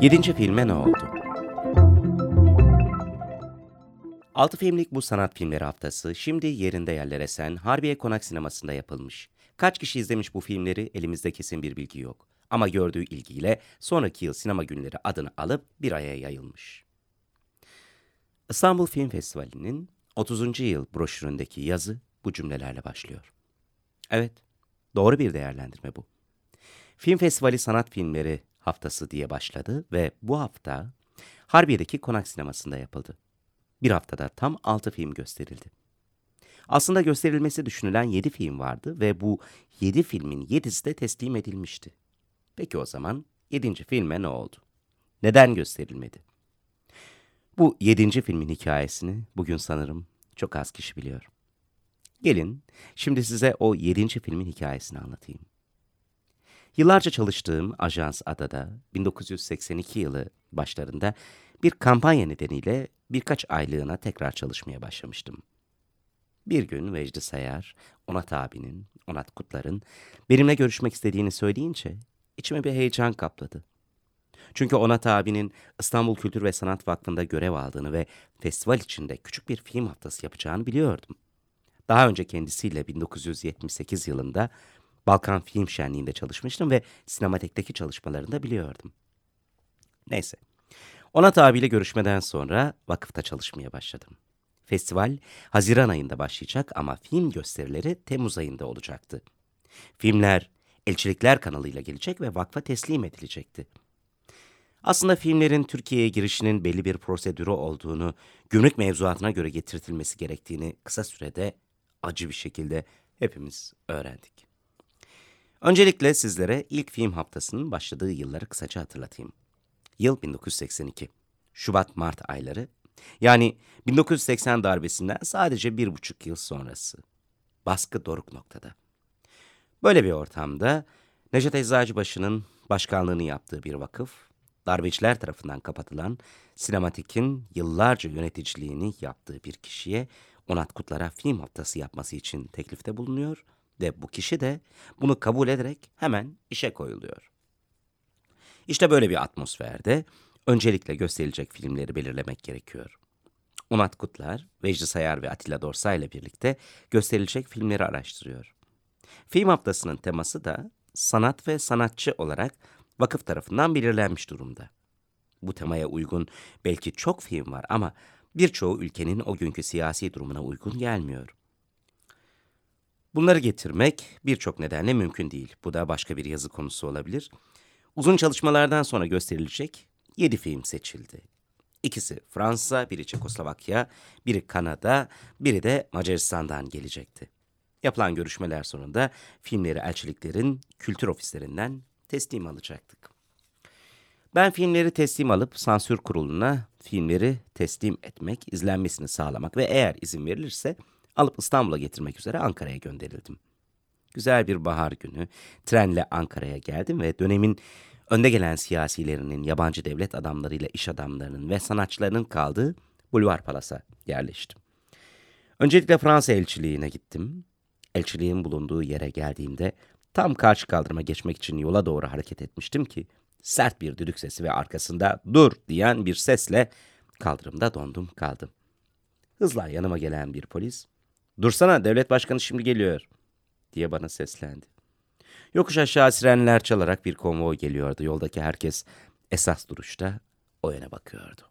Yedinci filme ne oldu? Altı filmlik bu sanat filmleri haftası şimdi yerinde yerler esen Harbiye Konak Sineması'nda yapılmış. Kaç kişi izlemiş bu filmleri elimizde kesin bir bilgi yok. Ama gördüğü ilgiyle sonraki yıl sinema günleri adını alıp bir aya yayılmış. İstanbul Film Festivali'nin 30. yıl broşüründeki yazı bu cümlelerle başlıyor. Evet, doğru bir değerlendirme bu. Film Festivali Sanat Filmleri Haftası diye başladı ve bu hafta Harbiye'deki Konak Sineması'nda yapıldı. Bir haftada tam 6 film gösterildi. Aslında gösterilmesi düşünülen 7 film vardı ve bu 7 filmin 7'si de teslim edilmişti. Peki o zaman 7. filme ne oldu? Neden gösterilmedi? Bu 7. filmin hikayesini bugün sanırım çok az kişi biliyor. Gelin şimdi size o 7. filmin hikayesini anlatayım. Yıllarca çalıştığım Ajans Adada 1982 yılı başlarında bir kampanya nedeniyle birkaç aylığına tekrar çalışmaya başlamıştım. Bir gün Vecdi Sayar, Onat abinin, Onat Kutlar'ın benimle görüşmek istediğini söyleyince içime bir heyecan kapladı. Çünkü Onat abinin İstanbul Kültür ve Sanat Vakfı'nda görev aldığını ve festival içinde küçük bir film haftası yapacağını biliyordum. Daha önce kendisiyle 1978 yılında Balkan Film Şenliği'nde çalışmıştım ve sinematekteki çalışmalarını da biliyordum. Neyse. Onat abiyle görüşmeden sonra vakıfta çalışmaya başladım. Festival Haziran ayında başlayacak ama film gösterileri Temmuz ayında olacaktı. Filmler Elçilikler kanalıyla gelecek ve vakfa teslim edilecekti. Aslında filmlerin Türkiye'ye girişinin belli bir prosedürü olduğunu, gümrük mevzuatına göre getirtilmesi gerektiğini kısa sürede acı bir şekilde hepimiz öğrendik. Öncelikle sizlere ilk film haftasının başladığı yılları kısaca hatırlatayım. Yıl 1982. Şubat-Mart ayları. Yani 1980 darbesinden sadece bir buçuk yıl sonrası. Baskı doruk noktada. Böyle bir ortamda Necdet Eczacıbaşı'nın başkanlığını yaptığı bir vakıf, darbeciler tarafından kapatılan sinematik'in yıllarca yöneticiliğini yaptığı bir kişiye Onat Kutlar'a film haftası yapması için teklifte bulunuyor ve bu kişi de bunu kabul ederek hemen işe koyuluyor. İşte böyle bir atmosferde öncelikle gösterilecek filmleri belirlemek gerekiyor. Onat Kutlar, Vecdi Sayar ve Atilla Dorsay ile birlikte gösterilecek filmleri araştırıyor. Film haftasının teması da sanat ve sanatçı olarak vakıf tarafından belirlenmiş durumda. Bu temaya uygun belki çok film var ama birçoğu ülkenin o günkü siyasi durumuna uygun gelmiyor. Bunları getirmek birçok nedenle mümkün değil. Bu da başka bir yazı konusu olabilir. Uzun çalışmalardan sonra gösterilecek 7 film seçildi. İkisi Fransa, biri Çekoslovakya, biri Kanada, biri de Macaristan'dan gelecekti. Yapılan görüşmeler sonunda filmleri elçiliklerin kültür ofislerinden teslim alacaktık. Ben filmleri teslim alıp sansür kuruluna filmleri teslim etmek, izlenmesini sağlamak ve eğer izin verilirse alıp İstanbul'a getirmek üzere Ankara'ya gönderildim. Güzel bir bahar günü trenle Ankara'ya geldim ve dönemin önde gelen siyasilerinin, yabancı devlet adamlarıyla iş adamlarının ve sanatçılarının kaldığı Bulvar Palas'a yerleştim. Öncelikle Fransa elçiliğine gittim. Elçiliğin bulunduğu yere geldiğimde tam karşı kaldırıma geçmek için yola doğru hareket etmiştim ki sert bir düdük sesi ve arkasında dur diyen bir sesle kaldırımda dondum kaldım. Hızla yanıma gelen bir polis Dursana devlet başkanı şimdi geliyor diye bana seslendi. Yokuş aşağı sirenler çalarak bir konvoy geliyordu. Yoldaki herkes esas duruşta o yana bakıyordu.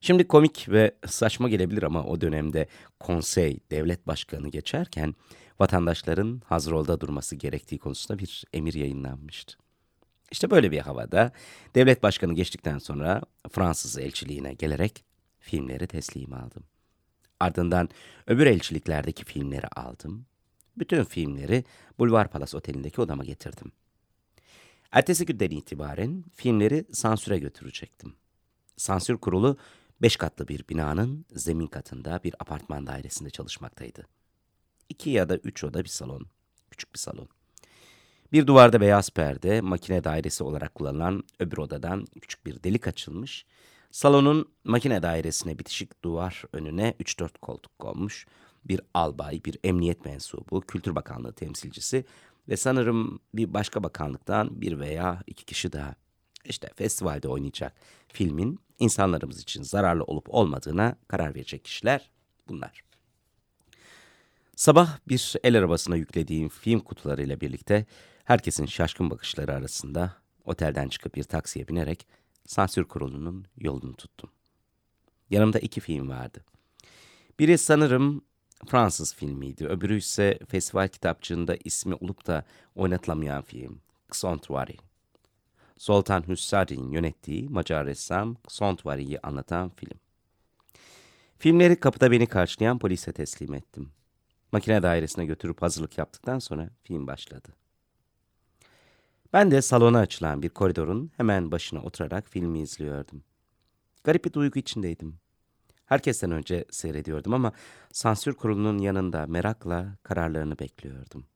Şimdi komik ve saçma gelebilir ama o dönemde konsey, devlet başkanı geçerken vatandaşların hazırolda durması gerektiği konusunda bir emir yayınlanmıştı. İşte böyle bir havada devlet başkanı geçtikten sonra Fransız elçiliğine gelerek filmleri teslim aldım. Ardından öbür elçiliklerdeki filmleri aldım. Bütün filmleri Bulvar Palas Oteli'ndeki odama getirdim. Ertesi günden itibaren filmleri sansüre götürecektim. Sansür kurulu beş katlı bir binanın zemin katında bir apartman dairesinde çalışmaktaydı. İki ya da üç oda bir salon, küçük bir salon. Bir duvarda beyaz perde, makine dairesi olarak kullanılan öbür odadan küçük bir delik açılmış. Salonun makine dairesine bitişik duvar önüne 3-4 koltuk konmuş. Bir albay, bir emniyet mensubu, Kültür Bakanlığı temsilcisi ve sanırım bir başka bakanlıktan bir veya iki kişi daha. İşte festivalde oynayacak filmin insanlarımız için zararlı olup olmadığına karar verecek kişiler bunlar. Sabah bir el arabasına yüklediğim film kutularıyla birlikte herkesin şaşkın bakışları arasında otelden çıkıp bir taksiye binerek sansür kurulunun yolunu tuttum. Yanımda iki film vardı. Biri sanırım Fransız filmiydi. Öbürü ise festival kitapçığında ismi olup da oynatılamayan film. Xontuari. Zoltan Hüssarin'in yönettiği Macar ressam Xontuari'yi anlatan film. Filmleri kapıda beni karşılayan polise teslim ettim. Makine dairesine götürüp hazırlık yaptıktan sonra film başladı. Ben de salona açılan bir koridorun hemen başına oturarak filmi izliyordum. Garip bir duygu içindeydim. Herkesten önce seyrediyordum ama sansür kurulunun yanında merakla kararlarını bekliyordum.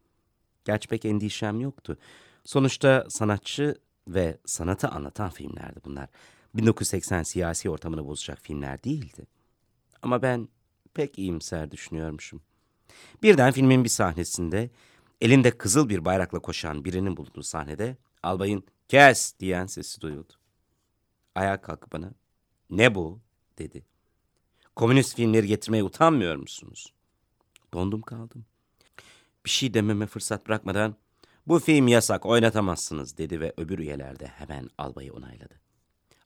Gerçi pek endişem yoktu. Sonuçta sanatçı ve sanatı anlatan filmlerdi bunlar. 1980 siyasi ortamını bozacak filmler değildi. Ama ben pek iyimser düşünüyormuşum. Birden filmin bir sahnesinde elinde kızıl bir bayrakla koşan birinin bulunduğu sahnede albayın kes diyen sesi duyuldu. Ayağa kalkıp bana ne bu dedi. Komünist filmleri getirmeye utanmıyor musunuz? Dondum kaldım. Bir şey dememe fırsat bırakmadan bu film yasak oynatamazsınız dedi ve öbür üyeler de hemen albayı onayladı.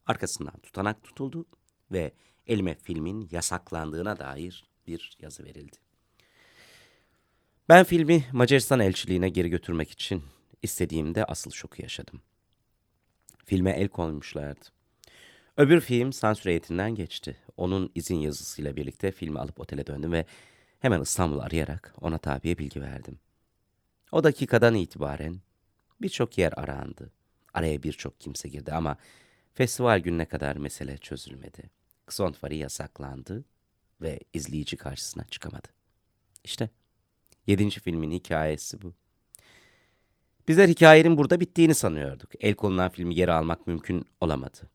Arkasından tutanak tutuldu ve elime filmin yasaklandığına dair bir yazı verildi. Ben filmi Macaristan elçiliğine geri götürmek için istediğimde asıl şoku yaşadım. Filme el koymuşlardı. Öbür film sansür heyetinden geçti. Onun izin yazısıyla birlikte filmi alıp otele döndüm ve hemen İstanbul'u arayarak ona tabiye bilgi verdim. O dakikadan itibaren birçok yer arandı. Araya birçok kimse girdi ama festival gününe kadar mesele çözülmedi. Ksontvari yasaklandı ve izleyici karşısına çıkamadı. İşte yedinci filmin hikayesi bu. Bizler hikayenin burada bittiğini sanıyorduk. El konulan filmi geri almak mümkün olamadı.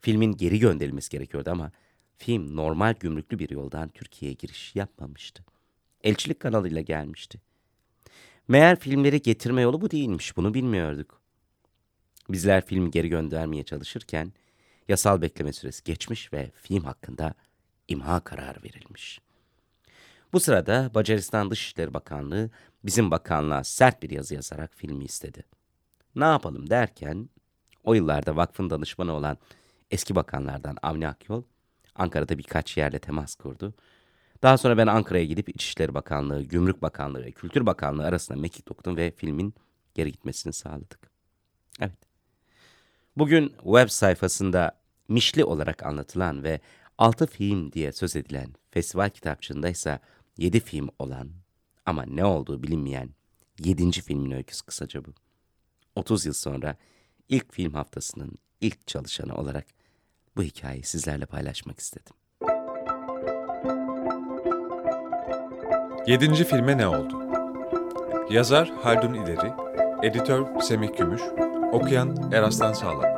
Filmin geri gönderilmesi gerekiyordu ama film normal gümrüklü bir yoldan Türkiye'ye giriş yapmamıştı. Elçilik kanalıyla gelmişti. Meğer filmleri getirme yolu bu değilmiş, bunu bilmiyorduk. Bizler filmi geri göndermeye çalışırken yasal bekleme süresi geçmiş ve film hakkında imha kararı verilmiş. Bu sırada Macaristan Dışişleri Bakanlığı bizim bakanlığa sert bir yazı yazarak filmi istedi. Ne yapalım derken o yıllarda vakfın danışmanı olan eski bakanlardan Avni Akyol Ankara'da birkaç yerle temas kurdu. Daha sonra ben Ankara'ya gidip İçişleri Bakanlığı, Gümrük Bakanlığı ve Kültür Bakanlığı arasında mekik dokudum ve filmin geri gitmesini sağladık. Evet. Bugün web sayfasında Mişli olarak anlatılan ve 6 film diye söz edilen festival kitapçığında ise 7 film olan ama ne olduğu bilinmeyen 7. filmin öyküsü kısaca bu. 30 yıl sonra ilk film haftasının ilk çalışanı olarak bu hikayeyi sizlerle paylaşmak istedim. Yedinci filme ne oldu? Yazar Haldun İleri, editör Semih Gümüş, okuyan Eraslan Sağlam.